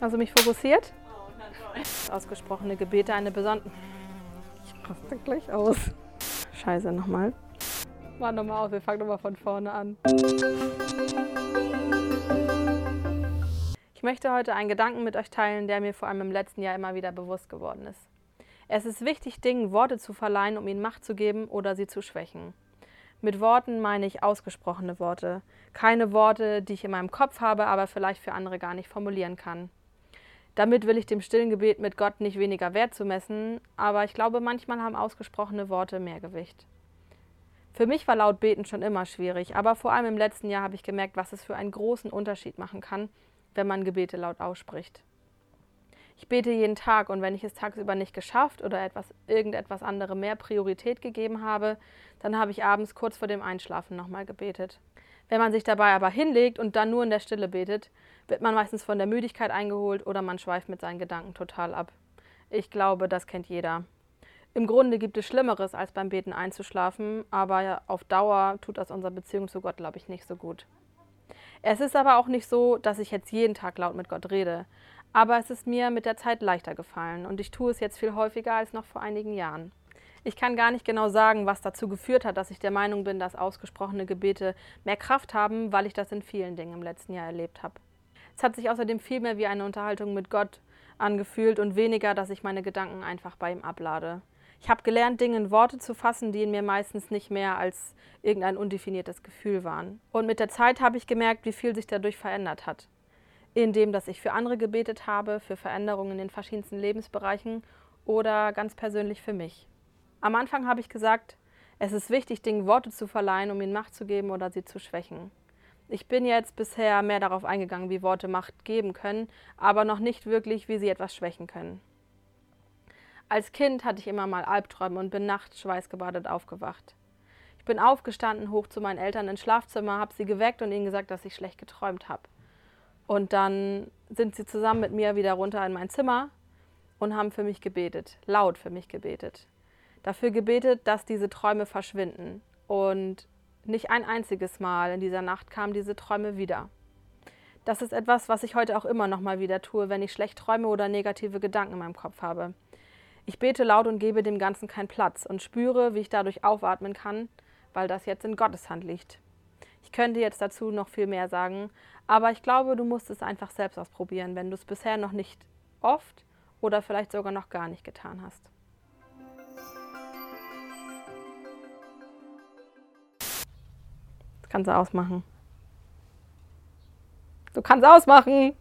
Also mich fokussiert? Ausgesprochene Gebete eine besondere. Ich raste gleich aus. Scheiße, nochmal. War nochmal aus, wir fangen nochmal von vorne an. Ich möchte heute einen Gedanken mit euch teilen, der mir vor allem im letzten Jahr immer wieder bewusst geworden ist. Es ist wichtig, Dingen Worte zu verleihen, um ihnen Macht zu geben oder sie zu schwächen. Mit Worten meine ich ausgesprochene Worte. Keine Worte, die ich in meinem Kopf habe, aber vielleicht für andere gar nicht formulieren kann. Damit will ich dem stillen Gebet mit Gott nicht weniger Wert zu messen, aber ich glaube, manchmal haben ausgesprochene Worte mehr Gewicht. Für mich war laut Beten schon immer schwierig, aber vor allem im letzten Jahr habe ich gemerkt, was es für einen großen Unterschied machen kann, wenn man Gebete laut ausspricht. Ich bete jeden Tag und wenn ich es tagsüber nicht geschafft oder etwas, irgendetwas anderem mehr Priorität gegeben habe, dann habe ich abends kurz vor dem Einschlafen nochmal gebetet. Wenn man sich dabei aber hinlegt und dann nur in der Stille betet, wird man meistens von der Müdigkeit eingeholt oder man schweift mit seinen Gedanken total ab. Ich glaube, das kennt jeder. Im Grunde gibt es Schlimmeres, als beim Beten einzuschlafen, aber auf Dauer tut das unserer Beziehung zu Gott, glaube ich, nicht so gut. Es ist aber auch nicht so, dass ich jetzt jeden Tag laut mit Gott rede, aber es ist mir mit der Zeit leichter gefallen und ich tue es jetzt viel häufiger als noch vor einigen Jahren. Ich kann gar nicht genau sagen, was dazu geführt hat, dass ich der Meinung bin, dass ausgesprochene Gebete mehr Kraft haben, weil ich das in vielen Dingen im letzten Jahr erlebt habe. Es hat sich außerdem viel mehr wie eine Unterhaltung mit Gott angefühlt und weniger, dass ich meine Gedanken einfach bei ihm ablade. Ich habe gelernt, Dinge in Worte zu fassen, die in mir meistens nicht mehr als irgendein undefiniertes Gefühl waren. Und mit der Zeit habe ich gemerkt, wie viel sich dadurch verändert hat. Indem, dass ich für andere gebetet habe, für Veränderungen in den verschiedensten Lebensbereichen oder ganz persönlich für mich. Am Anfang habe ich gesagt, es ist wichtig, Dingen Worte zu verleihen, um ihnen Macht zu geben oder sie zu schwächen. Ich bin jetzt bisher mehr darauf eingegangen, wie Worte Macht geben können, aber noch nicht wirklich, wie sie etwas schwächen können. Als Kind hatte ich immer mal Albträume und bin nachts schweißgebadet aufgewacht. Ich bin aufgestanden, hoch zu meinen Eltern ins Schlafzimmer, habe sie geweckt und ihnen gesagt, dass ich schlecht geträumt habe. Und dann sind sie zusammen mit mir wieder runter in mein Zimmer und haben für mich gebetet, laut für mich gebetet. Dafür gebetet, dass diese Träume verschwinden. Und nicht ein einziges Mal in dieser Nacht kamen diese Träume wieder. Das ist etwas, was ich heute auch immer noch mal wieder tue, wenn ich schlecht träume oder negative Gedanken in meinem Kopf habe. Ich bete laut und gebe dem Ganzen keinen Platz und spüre, wie ich dadurch aufatmen kann, weil das jetzt in Gottes Hand liegt. Ich könnte jetzt dazu noch viel mehr sagen, aber ich glaube, du musst es einfach selbst ausprobieren, wenn du es bisher noch nicht oft oder vielleicht sogar noch gar nicht getan hast. Kannst du ausmachen. Du kannst ausmachen.